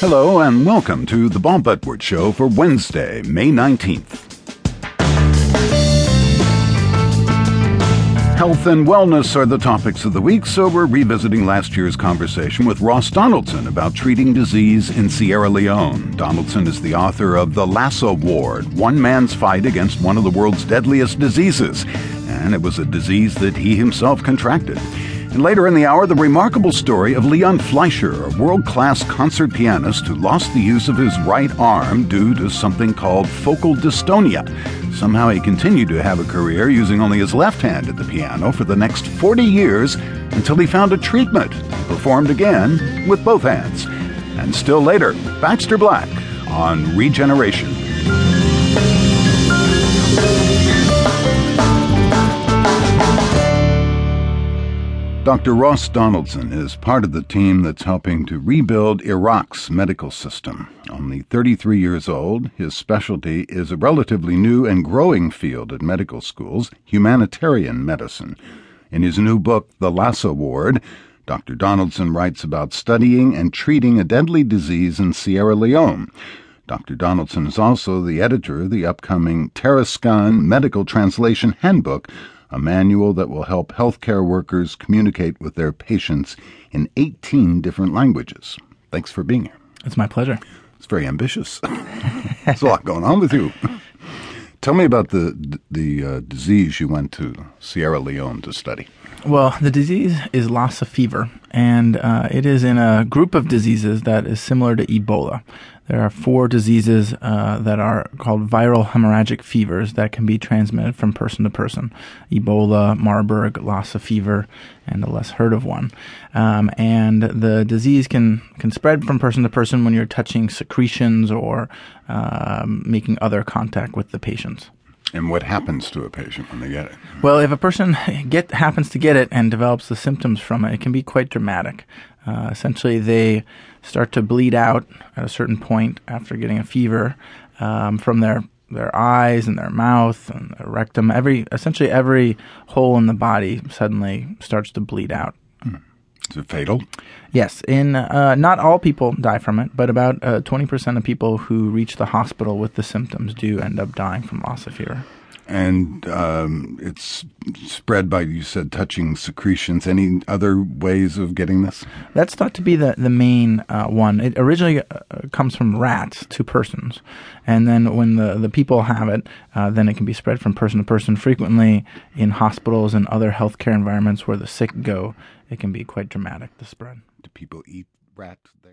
Hello and welcome to the Bob Edwards Show for Wednesday, May 19th. Health and wellness are the topics of the week, so we're revisiting last year's conversation with Ross Donaldson about treating disease in Sierra Leone. Donaldson is the author of The Lassa Ward One Man's Fight Against One of the World's Deadliest Diseases, and it was a disease that he himself contracted. And later in the hour, the remarkable story of Leon Fleisher, a world class concert pianist who lost the use of his right arm due to something called focal dystonia. Somehow he continued to have a career using only his left hand at the piano for the next 40 years until he found a treatment and performed again with both hands. And still later, Baxter Black on regeneration. Dr. Ross Donaldson is part of the team that's helping to rebuild Iraq's medical system. Only 33 years old, his specialty is a relatively new and growing field at medical schools, humanitarian medicine. In his new book, The Lassa Ward, Dr. Donaldson writes about studying and treating a deadly disease in Sierra Leone. Dr. Donaldson is also the editor of the upcoming Tarascon Medical Translation Handbook a manual that will help healthcare workers communicate with their patients in 18 different languages. Thanks for being here. It's my pleasure. It's very ambitious. There's a lot going on with you. Tell me about the the uh, disease you went to Sierra Leone to study. Well, the disease is Lassa fever, and uh, it is in a group of diseases that is similar to Ebola. There are four diseases uh, that are called viral hemorrhagic fevers that can be transmitted from person to person Ebola, Marburg, Lassa fever, and a less heard of one. Um, and the disease can, can spread from person to person when you're touching secretions or um, making other contact with the patients. And what happens to a patient when they get it? Well, if a person get happens to get it and develops the symptoms from it, it can be quite dramatic. Uh, essentially, they start to bleed out at a certain point after getting a fever um, from their their eyes and their mouth and their rectum. Every essentially every hole in the body suddenly starts to bleed out. Mm. Fatal? Yes. In uh, not all people die from it, but about uh, twenty percent of people who reach the hospital with the symptoms do end up dying from Lassa fever and um, it's spread by you said touching secretions. Any other ways of getting this? That's thought to be the the main uh, one. It originally uh, comes from rats to persons, and then when the the people have it, uh, then it can be spread from person to person. Frequently in hospitals and other healthcare environments where the sick go, it can be quite dramatic. The spread. Do people eat rats?